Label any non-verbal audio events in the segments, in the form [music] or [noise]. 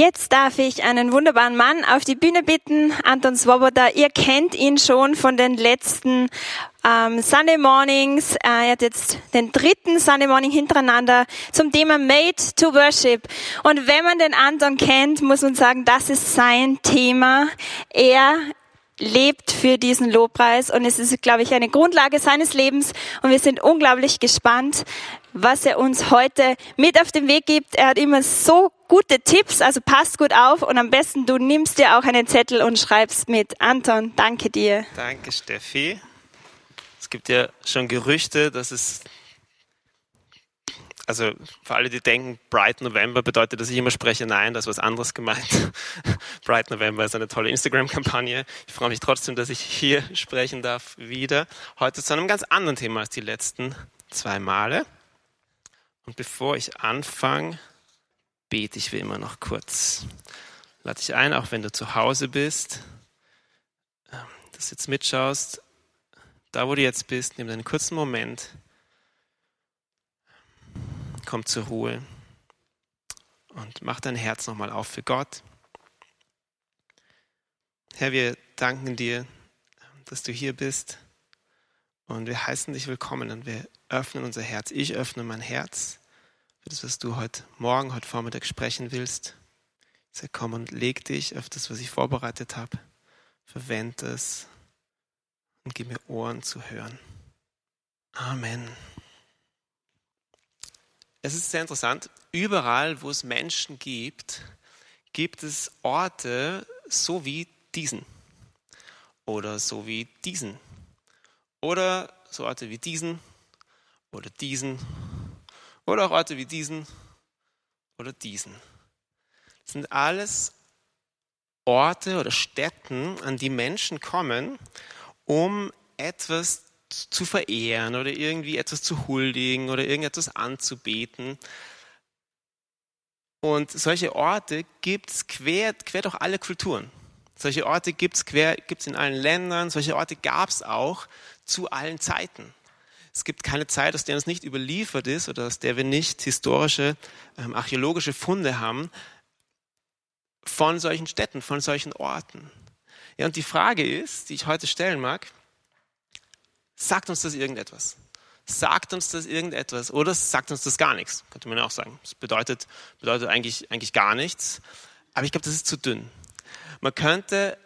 Jetzt darf ich einen wunderbaren Mann auf die Bühne bitten, Anton Swoboda. Ihr kennt ihn schon von den letzten ähm, Sunday Mornings. Äh, er hat jetzt den dritten Sunday Morning hintereinander zum Thema Made to Worship. Und wenn man den Anton kennt, muss man sagen, das ist sein Thema. Er lebt für diesen Lobpreis und es ist, glaube ich, eine Grundlage seines Lebens und wir sind unglaublich gespannt, was er uns heute mit auf den Weg gibt. Er hat immer so gute Tipps, also passt gut auf und am besten du nimmst dir auch einen Zettel und schreibst mit. Anton, danke dir. Danke, Steffi. Es gibt ja schon Gerüchte, dass es also für alle, die denken, Bright November bedeutet, dass ich immer spreche, nein, das ist was anderes gemeint. [laughs] Bright November ist eine tolle Instagram-Kampagne. Ich freue mich trotzdem, dass ich hier sprechen darf wieder. Heute zu einem ganz anderen Thema als die letzten zwei Male. Und bevor ich anfange, bete ich wie immer noch kurz. Lade dich ein, auch wenn du zu Hause bist, ähm, dass du jetzt mitschaust, da wo du jetzt bist, nimm einen kurzen Moment komm zur Ruhe und mach dein Herz nochmal auf für Gott. Herr, wir danken dir, dass du hier bist und wir heißen dich willkommen und wir öffnen unser Herz. Ich öffne mein Herz das, was du heute Morgen, heute Vormittag sprechen willst. Ich sage, komm und leg dich auf das, was ich vorbereitet habe. Verwende es und gib mir Ohren zu hören. Amen. Es ist sehr interessant, überall, wo es Menschen gibt, gibt es Orte so wie diesen oder so wie diesen oder so Orte wie diesen oder diesen oder auch Orte wie diesen oder diesen. Das sind alles Orte oder Städten, an die Menschen kommen, um etwas zu verehren oder irgendwie etwas zu huldigen oder irgendetwas anzubeten. Und solche Orte gibt es quer, quer durch alle Kulturen. Solche Orte gibt es in allen Ländern, solche Orte gab es auch zu allen Zeiten. Es gibt keine Zeit, aus der uns nicht überliefert ist oder aus der wir nicht historische, ähm, archäologische Funde haben von solchen Städten, von solchen Orten. Ja, und die Frage ist, die ich heute stellen mag, Sagt uns das irgendetwas? Sagt uns das irgendetwas? Oder sagt uns das gar nichts? Könnte man auch sagen. Das bedeutet, bedeutet eigentlich, eigentlich gar nichts. Aber ich glaube, das ist zu dünn. Man könnte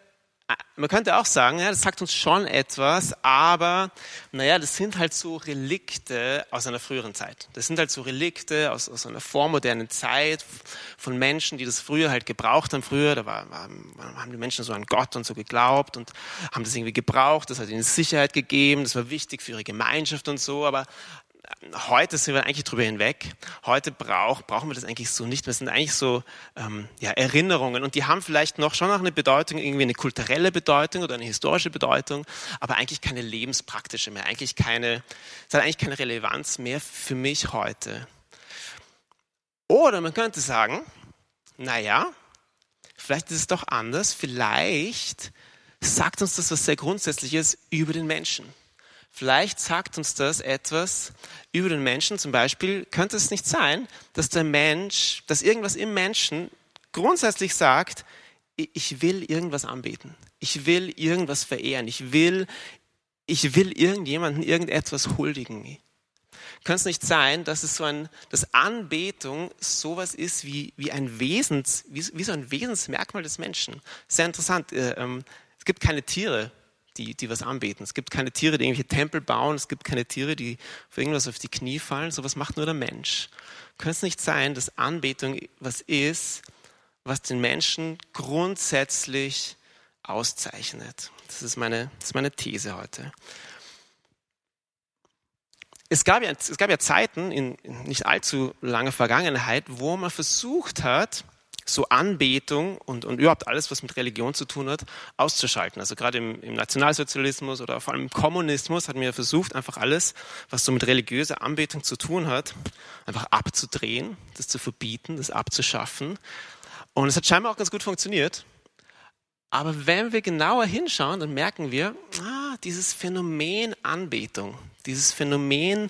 man könnte auch sagen, ja, das sagt uns schon etwas, aber naja, das sind halt so Relikte aus einer früheren Zeit. Das sind halt so Relikte aus, aus einer vormodernen Zeit von Menschen, die das früher halt gebraucht haben. Früher, da war, haben die Menschen so an Gott und so geglaubt und haben das irgendwie gebraucht. Das hat ihnen Sicherheit gegeben, das war wichtig für ihre Gemeinschaft und so, aber heute sind wir eigentlich drüber hinweg. Heute brauch, brauchen wir das eigentlich so nicht. Das sind eigentlich so ähm, ja, Erinnerungen und die haben vielleicht noch schon noch eine Bedeutung, irgendwie eine kulturelle Bedeutung oder eine historische Bedeutung, aber eigentlich keine lebenspraktische mehr. Eigentlich keine, es hat eigentlich keine Relevanz mehr für mich heute. Oder man könnte sagen, naja, vielleicht ist es doch anders. Vielleicht sagt uns das was sehr Grundsätzliches über den Menschen. Vielleicht sagt uns das etwas über den Menschen. Zum Beispiel könnte es nicht sein, dass der Mensch, dass irgendwas im Menschen grundsätzlich sagt, ich will irgendwas anbeten. Ich will irgendwas verehren. Ich will, ich will irgendjemanden irgendetwas huldigen. Könnte es nicht sein, dass es so ein, dass Anbetung sowas ist wie, wie ein Wesens, wie, wie so ein Wesensmerkmal des Menschen? Sehr interessant. Äh, ähm, es gibt keine Tiere, die, die was anbeten. Es gibt keine Tiere, die irgendwelche Tempel bauen. Es gibt keine Tiere, die für irgendwas auf die Knie fallen. So was macht nur der Mensch. Könnte es nicht sein, dass Anbetung was ist, was den Menschen grundsätzlich auszeichnet? Das ist meine, das ist meine These heute. Es gab, ja, es gab ja Zeiten in nicht allzu langer Vergangenheit, wo man versucht hat, so Anbetung und, und überhaupt alles, was mit Religion zu tun hat, auszuschalten. Also gerade im, im Nationalsozialismus oder vor allem im Kommunismus hat man ja versucht, einfach alles, was so mit religiöser Anbetung zu tun hat, einfach abzudrehen, das zu verbieten, das abzuschaffen. Und es hat scheinbar auch ganz gut funktioniert. Aber wenn wir genauer hinschauen, dann merken wir, ah, dieses Phänomen Anbetung, dieses Phänomen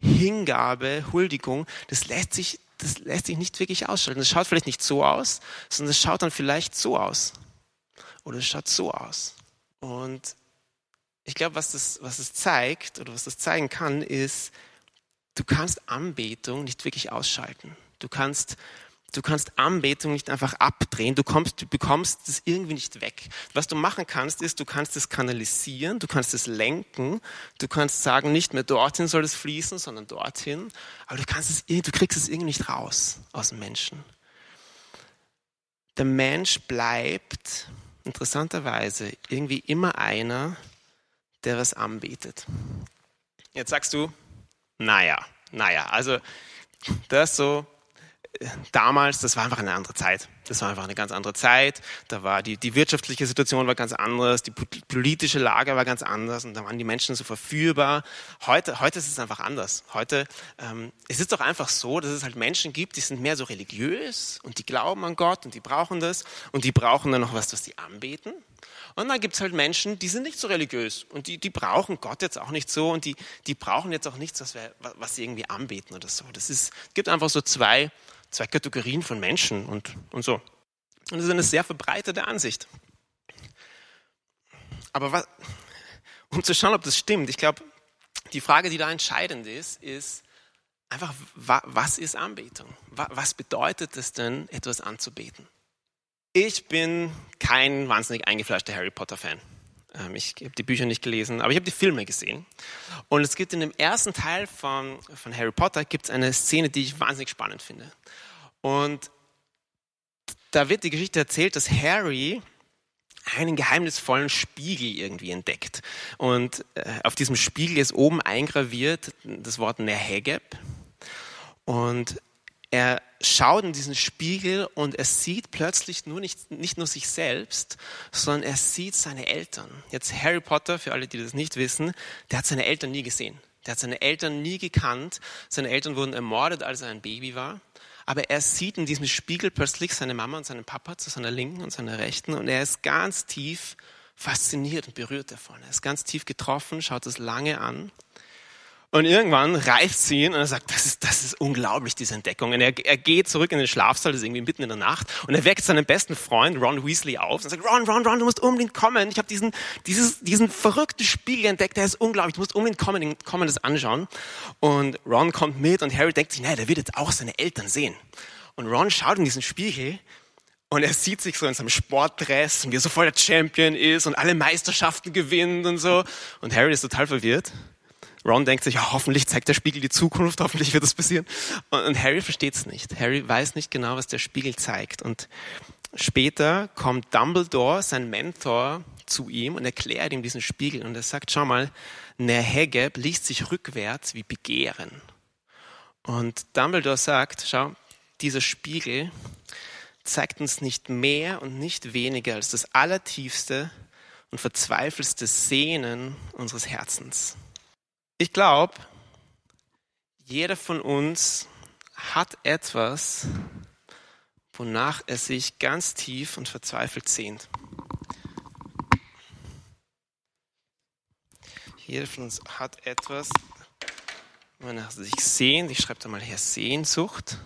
Hingabe, Huldigung, das lässt sich das lässt sich nicht wirklich ausschalten. Es schaut vielleicht nicht so aus, sondern es schaut dann vielleicht so aus. Oder es schaut so aus. Und ich glaube, was das, was das zeigt oder was das zeigen kann, ist, du kannst Anbetung nicht wirklich ausschalten. Du kannst Du kannst Anbetung nicht einfach abdrehen, du, kommst, du bekommst das irgendwie nicht weg. Was du machen kannst, ist, du kannst es kanalisieren, du kannst es lenken, du kannst sagen, nicht mehr dorthin soll es fließen, sondern dorthin, aber du, kannst es, du kriegst es irgendwie nicht raus aus dem Menschen. Der Mensch bleibt interessanterweise irgendwie immer einer, der was anbetet. Jetzt sagst du, naja, naja, also das so damals, das war einfach eine andere Zeit. Das war einfach eine ganz andere Zeit. Da war die, die wirtschaftliche Situation war ganz anders, die politische Lage war ganz anders und da waren die Menschen so verführbar. Heute, heute ist es einfach anders. Heute, ähm, es ist doch einfach so, dass es halt Menschen gibt, die sind mehr so religiös und die glauben an Gott und die brauchen das und die brauchen dann noch was, was die anbeten. Und dann gibt es halt Menschen, die sind nicht so religiös und die, die brauchen Gott jetzt auch nicht so und die, die brauchen jetzt auch nichts, was, wir, was sie irgendwie anbeten oder so. Das ist, gibt einfach so zwei zwei Kategorien von Menschen und, und so. Und das ist eine sehr verbreitete Ansicht. Aber was, um zu schauen, ob das stimmt, ich glaube, die Frage, die da entscheidend ist, ist einfach, was ist Anbetung? Was bedeutet es denn, etwas anzubeten? Ich bin kein wahnsinnig eingefleischter Harry Potter-Fan. Ähm, ich habe die Bücher nicht gelesen, aber ich habe die Filme gesehen. Und es gibt in dem ersten Teil von, von Harry Potter gibt eine Szene, die ich wahnsinnig spannend finde. Und da wird die Geschichte erzählt, dass Harry einen geheimnisvollen Spiegel irgendwie entdeckt. Und äh, auf diesem Spiegel ist oben eingraviert das Wort Nehegeb. Und er schaut in diesen Spiegel und er sieht plötzlich nur nicht, nicht nur sich selbst, sondern er sieht seine Eltern. Jetzt Harry Potter, für alle, die das nicht wissen, der hat seine Eltern nie gesehen. Der hat seine Eltern nie gekannt. Seine Eltern wurden ermordet, als er ein Baby war. Aber er sieht in diesem Spiegel plötzlich seine Mama und seinen Papa zu seiner Linken und seiner Rechten und er ist ganz tief fasziniert und berührt davon. Er ist ganz tief getroffen, schaut es lange an und irgendwann reift sie ihn und er sagt, das ist, das ist unglaublich, diese Entdeckung. Und er, er geht zurück in den Schlafsaal, das ist irgendwie mitten in der Nacht, und er weckt seinen besten Freund Ron Weasley auf und sagt, Ron, Ron, Ron, du musst unbedingt kommen. Ich habe diesen, dieses, diesen verrückten Spiegel entdeckt, der ist unglaublich, du musst unbedingt kommen, kommen das anschauen. Und Ron kommt mit und Harry denkt sich, naja, der wird jetzt auch seine Eltern sehen. Und Ron schaut in diesen Spiegel und er sieht sich so in seinem Sportdress und wie er so voll der Champion ist und alle Meisterschaften gewinnt und so. Und Harry ist total verwirrt. Ron denkt sich, ja, hoffentlich zeigt der Spiegel die Zukunft, hoffentlich wird das passieren. Und, und Harry versteht es nicht. Harry weiß nicht genau, was der Spiegel zeigt. Und später kommt Dumbledore, sein Mentor, zu ihm und erklärt ihm diesen Spiegel. Und er sagt, schau mal, Nerhegeb liest sich rückwärts wie Begehren. Und Dumbledore sagt, schau, dieser Spiegel zeigt uns nicht mehr und nicht weniger als das allertiefste und verzweifelste Sehnen unseres Herzens. Ich glaube, jeder von uns hat etwas, wonach er sich ganz tief und verzweifelt sehnt. Jeder von uns hat etwas, wonach er sich sehnt. Ich schreibe da mal her Sehnsucht.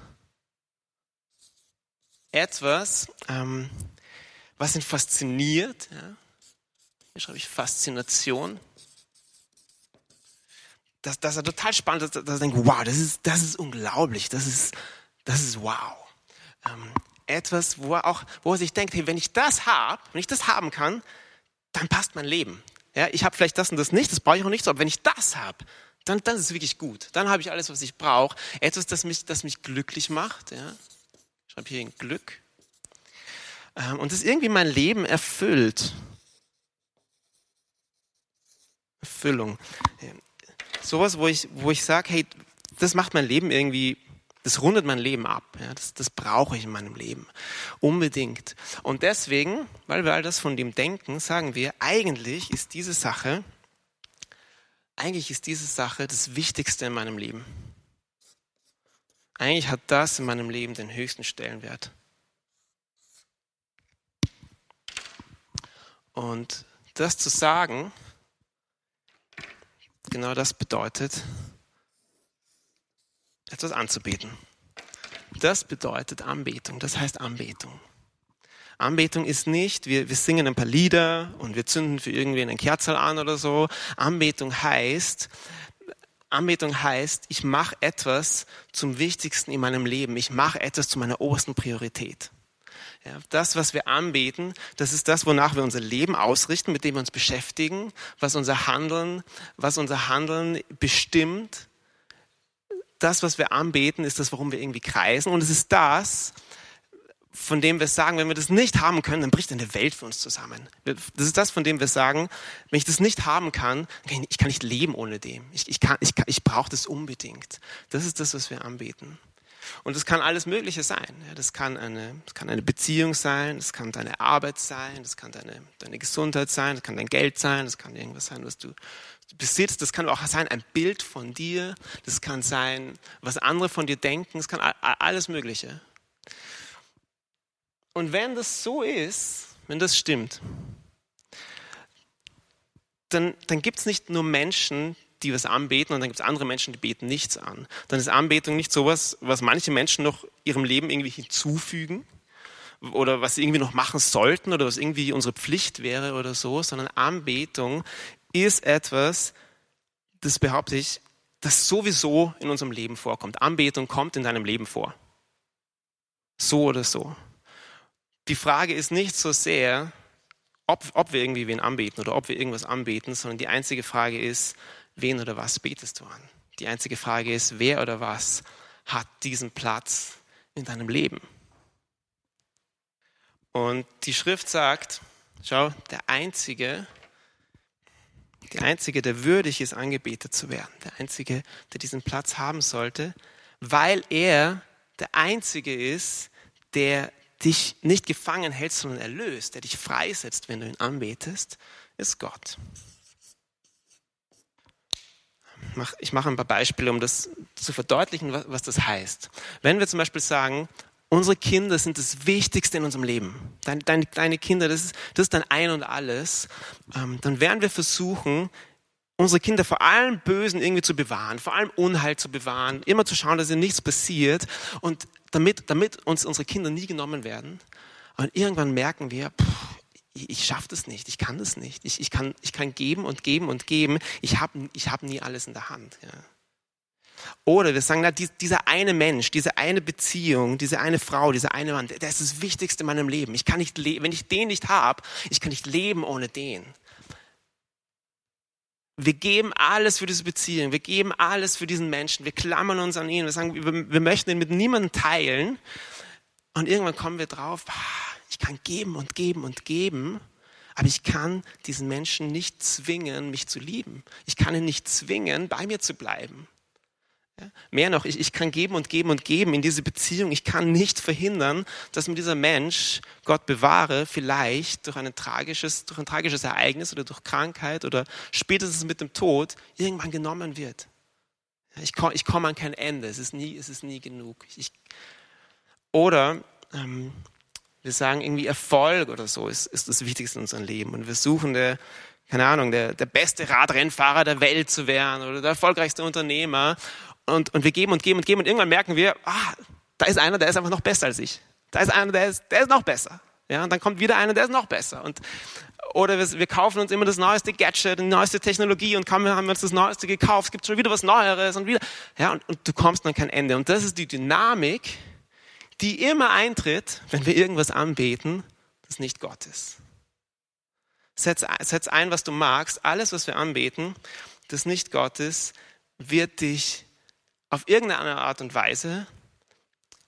Etwas, ähm, was ihn fasziniert. Ja. Hier schreibe ich Faszination dass, dass er total spannend ist, dass er denkt, wow, das ist, das ist unglaublich, das ist, das ist wow. Ähm, etwas, wo er auch, wo er sich denkt, hey, wenn ich das habe, wenn ich das haben kann, dann passt mein Leben. Ja, ich habe vielleicht das und das nicht, das brauche ich auch nicht aber wenn ich das habe, dann, dann ist es wirklich gut. Dann habe ich alles, was ich brauche. Etwas, das mich, das mich glücklich macht. Ja. Ich schreibe hier ein Glück. Ähm, und das irgendwie mein Leben erfüllt. Erfüllung sowas, wo ich, wo ich sage, hey, das macht mein Leben irgendwie, das rundet mein Leben ab. Ja, das, das brauche ich in meinem Leben. Unbedingt. Und deswegen, weil wir all das von dem denken, sagen wir, eigentlich ist diese Sache, eigentlich ist diese Sache das Wichtigste in meinem Leben. Eigentlich hat das in meinem Leben den höchsten Stellenwert. Und das zu sagen, genau das bedeutet, etwas anzubieten. Das bedeutet Anbetung. Das heißt Anbetung. Anbetung ist nicht, wir, wir singen ein paar Lieder und wir zünden für irgendwen ein Kerzel an oder so. Anbetung heißt, Anbetung heißt, ich mache etwas zum Wichtigsten in meinem Leben. Ich mache etwas zu meiner obersten Priorität. Ja, das, was wir anbeten, das ist das, wonach wir unser Leben ausrichten, mit dem wir uns beschäftigen, was unser Handeln, was unser Handeln bestimmt. Das, was wir anbeten, ist das, warum wir irgendwie kreisen. Und es ist das, von dem wir sagen, wenn wir das nicht haben können, dann bricht eine Welt für uns zusammen. Das ist das, von dem wir sagen, wenn ich das nicht haben kann, ich kann nicht leben ohne dem. Ich, ich, ich, ich brauche das unbedingt. Das ist das, was wir anbeten. Und das kann alles Mögliche sein. Das kann eine, das kann eine Beziehung sein, das kann deine Arbeit sein, das kann deine, deine Gesundheit sein, das kann dein Geld sein, das kann irgendwas sein, was du besitzt. Das kann auch sein ein Bild von dir, das kann sein, was andere von dir denken, das kann alles Mögliche. Und wenn das so ist, wenn das stimmt, dann, dann gibt es nicht nur Menschen, die was anbeten und dann gibt es andere Menschen, die beten nichts an. Dann ist Anbetung nicht sowas, was manche Menschen noch ihrem Leben irgendwie hinzufügen oder was sie irgendwie noch machen sollten oder was irgendwie unsere Pflicht wäre oder so, sondern Anbetung ist etwas, das behaupte ich, das sowieso in unserem Leben vorkommt. Anbetung kommt in deinem Leben vor. So oder so die Frage ist nicht so sehr, ob, ob wir irgendwie wen anbeten oder ob wir irgendwas anbeten, sondern die einzige Frage ist, wen oder was betest du an? Die einzige Frage ist, wer oder was hat diesen Platz in deinem Leben? Und die Schrift sagt, schau, der Einzige, der Einzige, der würdig ist, angebetet zu werden, der Einzige, der diesen Platz haben sollte, weil er der Einzige ist, der dich nicht gefangen hält, sondern erlöst, der dich freisetzt, wenn du ihn anbetest, ist Gott. Ich mache ein paar Beispiele, um das zu verdeutlichen, was das heißt. Wenn wir zum Beispiel sagen, unsere Kinder sind das Wichtigste in unserem Leben, deine, deine, deine Kinder, das ist, das ist dein Ein und Alles, ähm, dann werden wir versuchen, unsere Kinder vor allem Bösen irgendwie zu bewahren, vor allem Unheil zu bewahren, immer zu schauen, dass ihnen nichts passiert und damit, damit uns unsere Kinder nie genommen werden. Und irgendwann merken wir, pff, ich, ich schaffe das nicht, ich kann das nicht. Ich, ich, kann, ich kann geben und geben und geben. Ich habe ich hab nie alles in der Hand. Ja. Oder wir sagen, na, dieser eine Mensch, diese eine Beziehung, diese eine Frau, dieser eine Mann, der ist das Wichtigste in meinem Leben. Ich kann nicht wenn ich den nicht habe, ich kann nicht leben ohne den. Wir geben alles für diese Beziehung, wir geben alles für diesen Menschen, wir klammern uns an ihn, wir sagen, wir, wir möchten ihn mit niemandem teilen. Und irgendwann kommen wir drauf, ich kann geben und geben und geben, aber ich kann diesen Menschen nicht zwingen, mich zu lieben. Ich kann ihn nicht zwingen, bei mir zu bleiben. Ja? Mehr noch, ich, ich kann geben und geben und geben in diese Beziehung. Ich kann nicht verhindern, dass mir dieser Mensch, Gott bewahre, vielleicht durch, ein tragisches, durch ein tragisches Ereignis oder durch Krankheit oder spätestens mit dem Tod irgendwann genommen wird. Ja, ich komme ich komm an kein Ende. Es ist nie, es ist nie genug. Ich, oder ähm, wir sagen irgendwie Erfolg oder so ist, ist das Wichtigste in unserem Leben. Und wir suchen der, keine Ahnung, der, der beste Radrennfahrer der Welt zu werden oder der erfolgreichste Unternehmer und, und wir geben und geben und geben und irgendwann merken wir, ah, da ist einer, der ist einfach noch besser als ich. Da ist einer, der ist, der ist noch besser. Ja, und dann kommt wieder einer, der ist noch besser. Und, oder wir, wir kaufen uns immer das neueste Gadget, die neueste Technologie und kaum haben wir uns das neueste gekauft, es gibt schon wieder was Neueres und wieder. Ja, und, und du kommst dann kein Ende. Und das ist die Dynamik, die immer eintritt, wenn wir irgendwas anbeten, das nicht Gott ist. Setz, setz ein, was du magst. Alles, was wir anbeten, das nicht Gott ist, wird dich auf irgendeine Art und Weise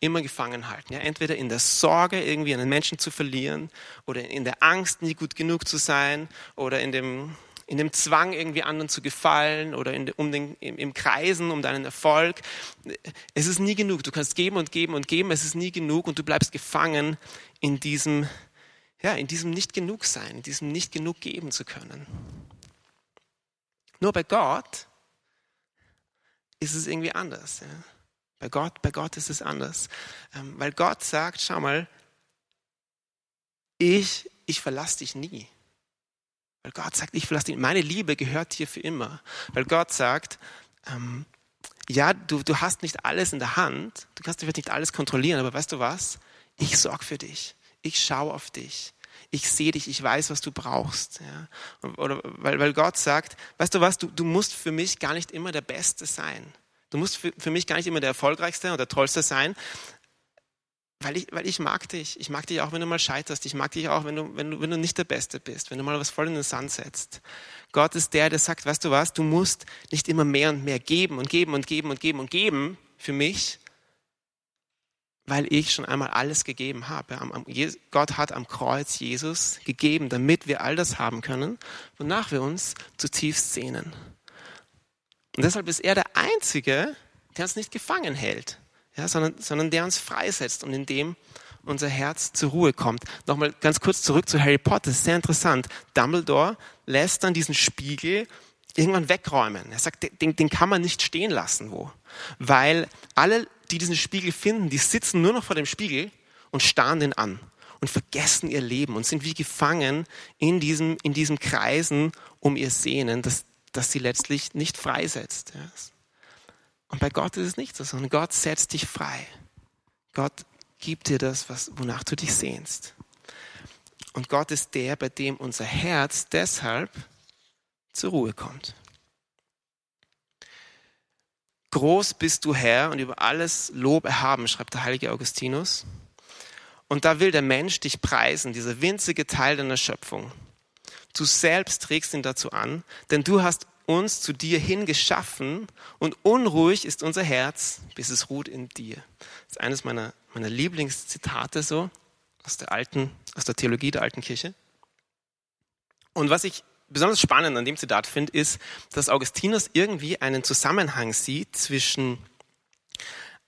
immer gefangen halten. Ja? Entweder in der Sorge, irgendwie einen Menschen zu verlieren, oder in der Angst, nie gut genug zu sein, oder in dem, in dem Zwang, irgendwie anderen zu gefallen, oder in, um den, im, im Kreisen, um deinen Erfolg. Es ist nie genug. Du kannst geben und geben und geben, es ist nie genug, und du bleibst gefangen in diesem, ja, in diesem nicht genug sein, in diesem nicht genug geben zu können. Nur bei Gott ist es irgendwie anders. Ja? Bei Gott, bei Gott ist es anders. Ähm, weil Gott sagt, schau mal, ich, ich verlasse dich nie. Weil Gott sagt, ich verlasse dich. Meine Liebe gehört dir für immer. Weil Gott sagt, ähm, ja, du, du hast nicht alles in der Hand, du kannst vielleicht nicht alles kontrollieren, aber weißt du was? Ich sorge für dich. Ich schaue auf dich. Ich sehe dich, ich weiß, was du brauchst. Ja? Oder weil, weil Gott sagt, weißt du was, du, du musst für mich gar nicht immer der Beste sein. Du musst für, für mich gar nicht immer der Erfolgreichste oder der Tollste sein, weil ich, weil ich mag dich. Ich mag dich auch, wenn du mal scheiterst. Ich mag dich auch, wenn du, wenn du, wenn du nicht der Beste bist, wenn du mal was voll in den Sand setzt. Gott ist der, der sagt, weißt du was, du musst nicht immer mehr und mehr geben und geben und geben und geben und geben für mich, weil ich schon einmal alles gegeben habe. Gott hat am Kreuz Jesus gegeben, damit wir all das haben können, wonach wir uns zutiefst sehnen. Und deshalb ist er der Einzige, der uns nicht gefangen hält ja, sondern, sondern der uns freisetzt und in dem unser Herz zur Ruhe kommt. Nochmal ganz kurz zurück zu Harry Potter. Das ist sehr interessant. Dumbledore lässt dann diesen Spiegel irgendwann wegräumen. Er sagt, den, den kann man nicht stehen lassen, wo? Weil alle, die diesen Spiegel finden, die sitzen nur noch vor dem Spiegel und starren den an und vergessen ihr Leben und sind wie gefangen in diesem, in diesem Kreisen um ihr Sehnen, dass, dass sie letztlich nicht freisetzt. Ja. Und bei Gott ist es nicht so, sondern Gott setzt dich frei. Gott gibt dir das, was, wonach du dich sehnst. Und Gott ist der, bei dem unser Herz deshalb zur Ruhe kommt. Groß bist du Herr und über alles Lob erhaben, schreibt der heilige Augustinus. Und da will der Mensch dich preisen, dieser winzige Teil deiner Schöpfung. Du selbst trägst ihn dazu an, denn du hast uns zu dir hingeschaffen und unruhig ist unser Herz, bis es ruht in dir. Das ist eines meiner, meiner Lieblingszitate so aus der alten, aus der Theologie der alten Kirche. Und was ich besonders spannend an dem Zitat finde, ist, dass Augustinus irgendwie einen Zusammenhang sieht zwischen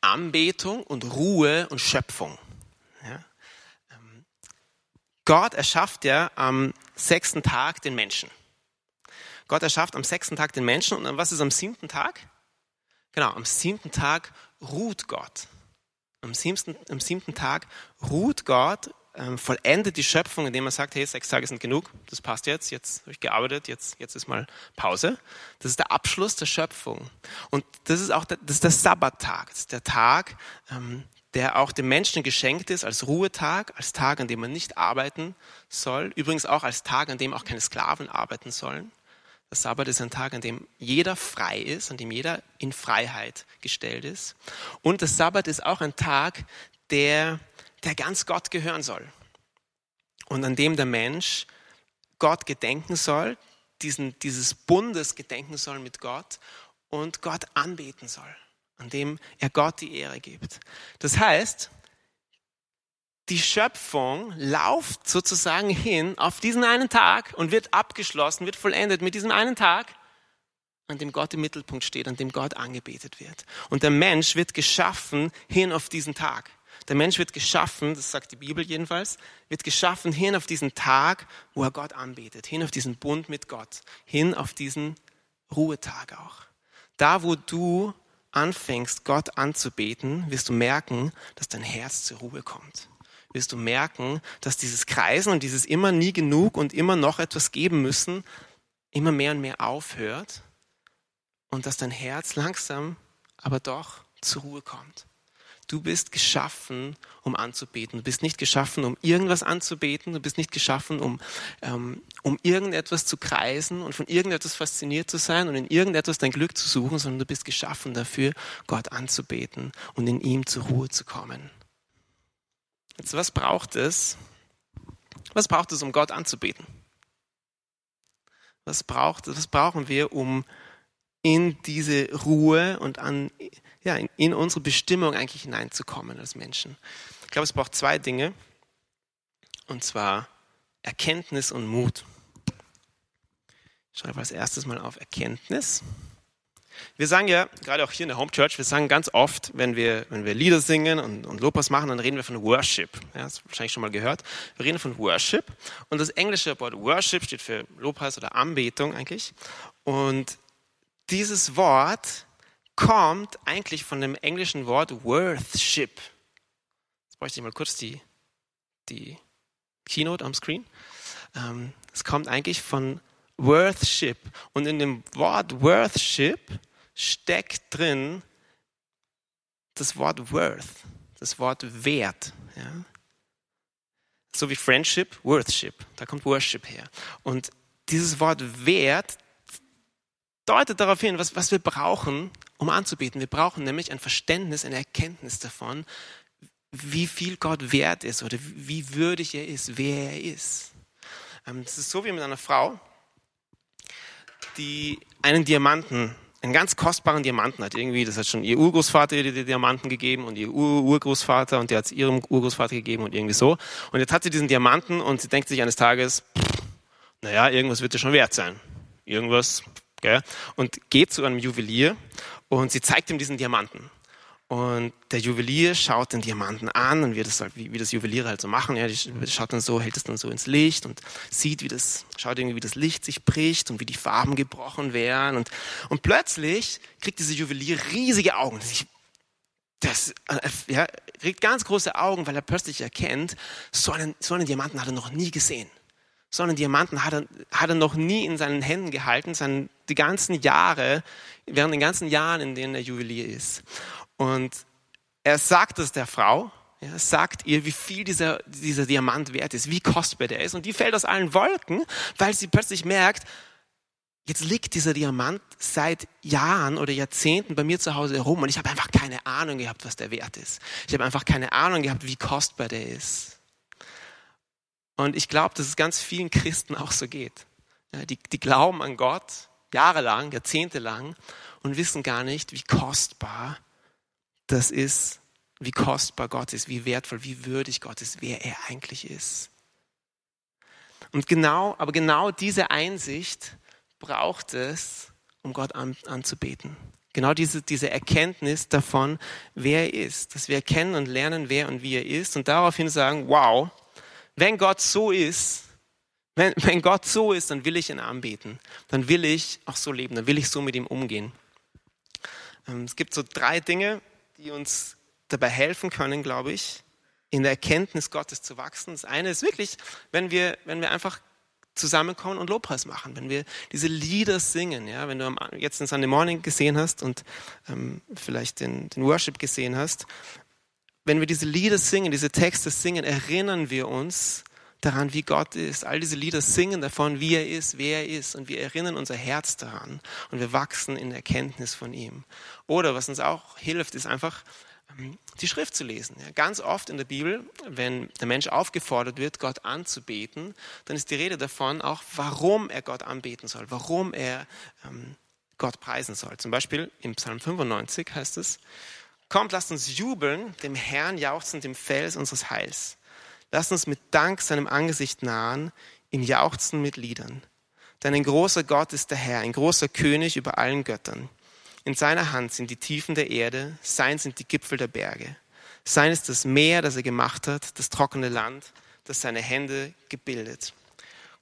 Anbetung und Ruhe und Schöpfung. Ja? Ähm, Gott erschafft ja am sechsten Tag den Menschen. Gott erschafft am sechsten Tag den Menschen und was ist am siebten Tag? Genau, am siebten Tag ruht Gott. Am siebten, am siebten Tag ruht Gott, ähm, vollendet die Schöpfung, indem er sagt, hey, sechs Tage sind genug, das passt jetzt, jetzt habe ich gearbeitet, jetzt, jetzt ist mal Pause. Das ist der Abschluss der Schöpfung. Und das ist auch der, das ist der Sabbattag, das ist der Tag, ähm, der auch dem Menschen geschenkt ist als Ruhetag, als Tag, an dem man nicht arbeiten soll. Übrigens auch als Tag, an dem auch keine Sklaven arbeiten sollen. Der Sabbat ist ein Tag, an dem jeder frei ist, an dem jeder in Freiheit gestellt ist. Und der Sabbat ist auch ein Tag, der, der ganz Gott gehören soll. Und an dem der Mensch Gott gedenken soll, diesen, dieses Bundes gedenken soll mit Gott und Gott anbeten soll, an dem er Gott die Ehre gibt. Das heißt, die Schöpfung lauft sozusagen hin auf diesen einen Tag und wird abgeschlossen, wird vollendet mit diesem einen Tag, an dem Gott im Mittelpunkt steht, an dem Gott angebetet wird. Und der Mensch wird geschaffen hin auf diesen Tag. Der Mensch wird geschaffen, das sagt die Bibel jedenfalls, wird geschaffen hin auf diesen Tag, wo er Gott anbetet, hin auf diesen Bund mit Gott, hin auf diesen Ruhetag auch. Da, wo du anfängst, Gott anzubeten, wirst du merken, dass dein Herz zur Ruhe kommt wirst du merken, dass dieses Kreisen und dieses immer nie genug und immer noch etwas geben müssen, immer mehr und mehr aufhört und dass dein Herz langsam, aber doch zur Ruhe kommt. Du bist geschaffen, um anzubeten. Du bist nicht geschaffen, um irgendwas anzubeten. Du bist nicht geschaffen, um, ähm, um irgendetwas zu kreisen und von irgendetwas fasziniert zu sein und in irgendetwas dein Glück zu suchen, sondern du bist geschaffen dafür, Gott anzubeten und in ihm zur Ruhe zu kommen. Jetzt, was braucht es? Was braucht es, um Gott anzubeten? Was braucht Was brauchen wir, um in diese Ruhe und an, ja, in, in unsere Bestimmung eigentlich hineinzukommen als Menschen? Ich glaube, es braucht zwei Dinge. Und zwar Erkenntnis und Mut. Ich schreibe als erstes mal auf Erkenntnis. Wir sagen ja, gerade auch hier in der Home Church, wir sagen ganz oft, wenn wir, wenn wir Lieder singen und, und Lobpreis machen, dann reden wir von Worship. Ja, das wahrscheinlich schon mal gehört. Wir reden von Worship. Und das englische Wort Worship steht für Lobpreis oder Anbetung eigentlich. Und dieses Wort kommt eigentlich von dem englischen Wort Worthship. Jetzt bräuchte ich mal kurz die, die Keynote am Screen. Ähm, es kommt eigentlich von Worthship. Und in dem Wort Worthship steckt drin das Wort worth, das Wort wert. Ja? So wie Friendship, Worthship, da kommt Worship her. Und dieses Wort wert deutet darauf hin, was, was wir brauchen, um anzubeten. Wir brauchen nämlich ein Verständnis, eine Erkenntnis davon, wie viel Gott wert ist oder wie würdig er ist, wer er ist. Ähm, das ist so wie mit einer Frau, die einen Diamanten, einen ganz kostbaren Diamanten hat. Irgendwie, das hat schon ihr Urgroßvater ihr die Diamanten gegeben und ihr Ur Urgroßvater und der hat es ihrem Urgroßvater gegeben und irgendwie so. Und jetzt hat sie diesen Diamanten und sie denkt sich eines Tages, naja, irgendwas wird ja schon wert sein. Irgendwas, gell? Und geht zu einem Juwelier und sie zeigt ihm diesen Diamanten. Und der Juwelier schaut den Diamanten an und wie das, halt, wie, wie das Juweliere halt so machen. Ja, die schaut dann so, hält es dann so ins Licht und sieht, wie das, schaut irgendwie, wie das Licht sich bricht und wie die Farben gebrochen werden. Und, und plötzlich kriegt dieser Juwelier riesige Augen. Das, äh, ja, kriegt ganz große Augen, weil er plötzlich erkennt, so einen, so einen Diamanten hat er noch nie gesehen. So einen Diamanten hat er, hat er noch nie in seinen Händen gehalten, seinen, die ganzen Jahre, während den ganzen Jahren, in denen er Juwelier ist. Und er sagt es der Frau, er sagt ihr, wie viel dieser, dieser Diamant wert ist, wie kostbar der ist. Und die fällt aus allen Wolken, weil sie plötzlich merkt, jetzt liegt dieser Diamant seit Jahren oder Jahrzehnten bei mir zu Hause herum und ich habe einfach keine Ahnung gehabt, was der wert ist. Ich habe einfach keine Ahnung gehabt, wie kostbar der ist. Und ich glaube, dass es ganz vielen Christen auch so geht. Ja, die, die glauben an Gott jahrelang, jahrzehntelang und wissen gar nicht, wie kostbar das ist, wie kostbar Gott ist, wie wertvoll, wie würdig Gott ist, wer er eigentlich ist. Und genau, aber genau diese Einsicht braucht es, um Gott an, anzubeten. Genau diese, diese Erkenntnis davon, wer er ist, dass wir erkennen und lernen, wer und wie er ist und daraufhin sagen, wow, wenn Gott so ist, wenn, wenn Gott so ist, dann will ich ihn anbeten, dann will ich auch so leben, dann will ich so mit ihm umgehen. Ähm, es gibt so drei Dinge, die uns dabei helfen können, glaube ich, in der Erkenntnis Gottes zu wachsen. Das eine ist wirklich, wenn wir, wenn wir einfach zusammenkommen und Lobpreis machen, wenn wir diese Lieder singen, ja, wenn du jetzt den Sunday Morning gesehen hast und ähm, vielleicht den, den Worship gesehen hast, wenn wir diese Lieder singen, diese Texte singen, erinnern wir uns daran, wie Gott ist. All diese Lieder singen davon, wie er ist, wer er ist. Und wir erinnern unser Herz daran. Und wir wachsen in Erkenntnis von ihm. Oder was uns auch hilft, ist einfach ähm, die Schrift zu lesen. Ganz oft in der Bibel, wenn der Mensch aufgefordert wird, Gott anzubeten, dann ist die Rede davon auch, warum er Gott anbeten soll, warum er ähm, Gott preisen soll. Zum Beispiel im Psalm 95 heißt es, Kommt, lasst uns jubeln, dem Herrn jauchzen, dem Fels unseres Heils. Lass uns mit Dank seinem Angesicht nahen, ihm jauchzen mit Liedern. Denn ein großer Gott ist der Herr, ein großer König über allen Göttern. In seiner Hand sind die Tiefen der Erde, sein sind die Gipfel der Berge. Sein ist das Meer, das er gemacht hat, das trockene Land, das seine Hände gebildet.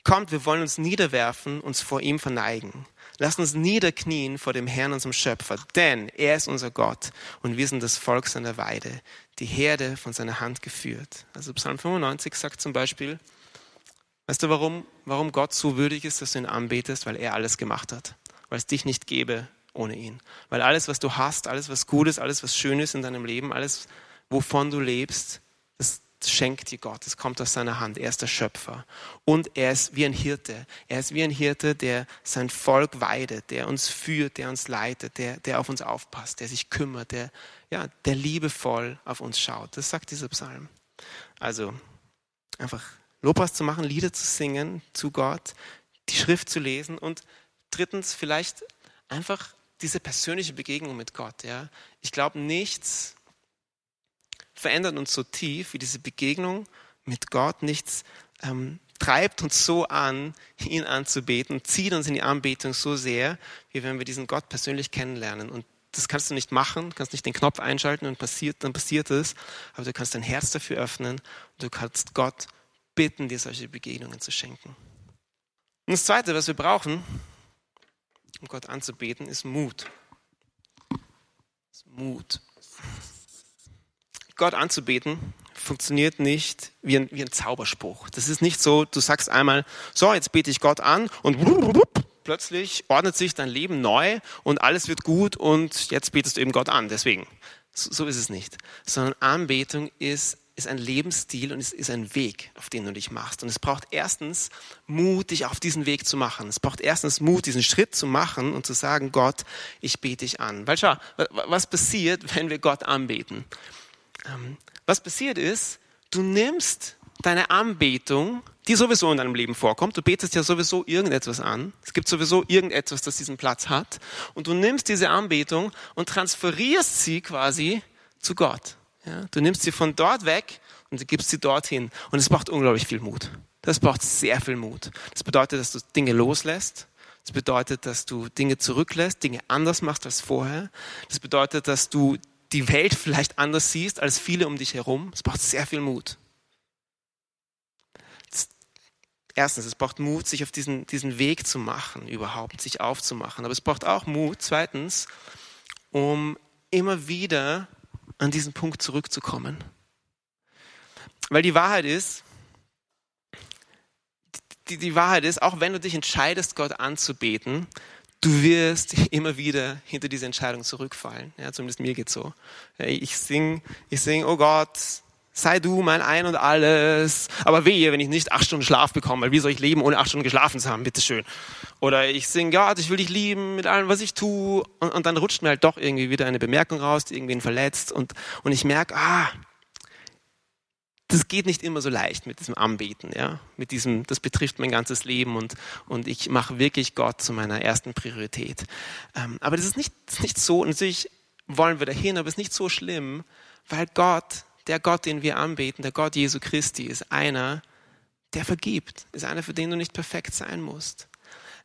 Kommt, wir wollen uns niederwerfen, uns vor ihm verneigen. Lasst uns niederknien vor dem Herrn, unserem Schöpfer, denn er ist unser Gott und wir sind das Volk seiner Weide, die Herde von seiner Hand geführt. Also Psalm 95 sagt zum Beispiel, weißt du, warum, warum Gott so würdig ist, dass du ihn anbetest? Weil er alles gemacht hat. Weil es dich nicht gäbe ohne ihn. Weil alles, was du hast, alles, was gut ist, alles, was schön ist in deinem Leben, alles, wovon du lebst, das, schenkt dir Gott. Es kommt aus seiner Hand. Er ist der Schöpfer. Und er ist wie ein Hirte. Er ist wie ein Hirte, der sein Volk weidet, der uns führt, der uns leitet, der, der auf uns aufpasst, der sich kümmert, der, ja, der liebevoll auf uns schaut. Das sagt dieser Psalm. Also einfach Lobpreis zu machen, Lieder zu singen zu Gott, die Schrift zu lesen und drittens vielleicht einfach diese persönliche Begegnung mit Gott. Ja. Ich glaube, nichts verändert uns so tief wie diese Begegnung mit Gott. Nichts ähm, treibt uns so an, ihn anzubeten, zieht uns in die Anbetung so sehr, wie wenn wir diesen Gott persönlich kennenlernen. Und das kannst du nicht machen, kannst nicht den Knopf einschalten und passiert, dann passiert es, aber du kannst dein Herz dafür öffnen und du kannst Gott bitten, dir solche Begegnungen zu schenken. Und das Zweite, was wir brauchen, um Gott anzubeten, ist Mut. Ist Mut. Gott anzubeten funktioniert nicht wie ein, wie ein Zauberspruch. Das ist nicht so, du sagst einmal, so, jetzt bete ich Gott an und plötzlich ordnet sich dein Leben neu und alles wird gut und jetzt betest du eben Gott an. Deswegen, So, so ist es nicht. Sondern Anbetung ist, ist ein Lebensstil und es ist ein Weg, auf den du dich machst. Und es braucht erstens Mut, dich auf diesen Weg zu machen. Es braucht erstens Mut, diesen Schritt zu machen und zu sagen, Gott, ich bete dich an. Weil schau, was passiert, [laughs] wenn wir Gott anbeten? Ähm, was passiert ist, du nimmst deine Anbetung, die sowieso in deinem Leben vorkommt, du betest ja sowieso irgendetwas an, es gibt sowieso irgendetwas, das diesen Platz hat, und du nimmst diese Anbetung und transferierst sie quasi zu Gott. Ja, du nimmst sie von dort weg und gibst sie dorthin. Und es braucht unglaublich viel Mut. Das braucht sehr viel Mut. Das bedeutet, dass du Dinge loslässt. Das bedeutet, dass du Dinge zurücklässt, Dinge anders machst als vorher. Das bedeutet, dass du die Welt vielleicht anders siehst als viele um dich herum. Es braucht sehr viel Mut. Erstens, es braucht Mut, sich auf diesen, diesen Weg zu machen, überhaupt, sich aufzumachen. Aber es braucht auch Mut, zweitens, um immer wieder an diesen Punkt zurückzukommen. Weil die Wahrheit ist, die, die Wahrheit ist, auch wenn du dich entscheidest, Gott anzubeten, du wirst immer wieder hinter diese Entscheidung zurückfallen. Ja, zumindest mir geht's so. Ich sing, ich sing, oh Gott, sei du mein Ein und alles. Aber wehe, wenn ich nicht acht Stunden Schlaf bekomme, weil wie soll ich leben, ohne acht Stunden geschlafen zu haben, bitteschön. Oder ich sing, Gott, ich will dich lieben mit allem, was ich tue. Und, und dann rutscht mir halt doch irgendwie wieder eine Bemerkung raus, die irgendwen verletzt. Und, und ich merke, ah, das geht nicht immer so leicht mit diesem Anbeten, ja, mit diesem, das betrifft mein ganzes Leben und, und ich mache wirklich Gott zu meiner ersten Priorität. Ähm, aber das ist nicht, das ist nicht so, natürlich wollen wir dahin, aber es ist nicht so schlimm, weil Gott der Gott, den wir anbeten, der Gott Jesu Christi, ist einer, der vergibt, ist einer, für den du nicht perfekt sein musst.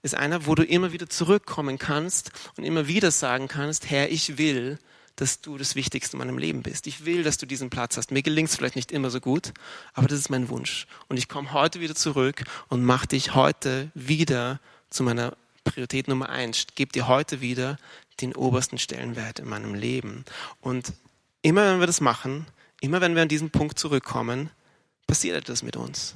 Ist einer, wo du immer wieder zurückkommen kannst und immer wieder sagen kannst, Herr, ich will, dass du das Wichtigste in meinem Leben bist. Ich will, dass du diesen Platz hast. Mir gelingt es vielleicht nicht immer so gut, aber das ist mein Wunsch. Und ich komme heute wieder zurück und mache dich heute wieder zu meiner Priorität Nummer eins. Gebe dir heute wieder den obersten Stellenwert in meinem Leben. Und immer wenn wir das machen, Immer wenn wir an diesen Punkt zurückkommen, passiert etwas mit uns.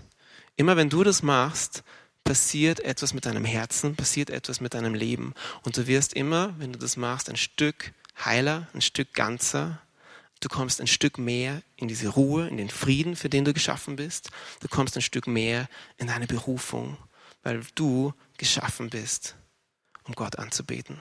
Immer wenn du das machst, passiert etwas mit deinem Herzen, passiert etwas mit deinem Leben. Und du wirst immer, wenn du das machst, ein Stück heiler, ein Stück ganzer. Du kommst ein Stück mehr in diese Ruhe, in den Frieden, für den du geschaffen bist. Du kommst ein Stück mehr in deine Berufung, weil du geschaffen bist, um Gott anzubeten.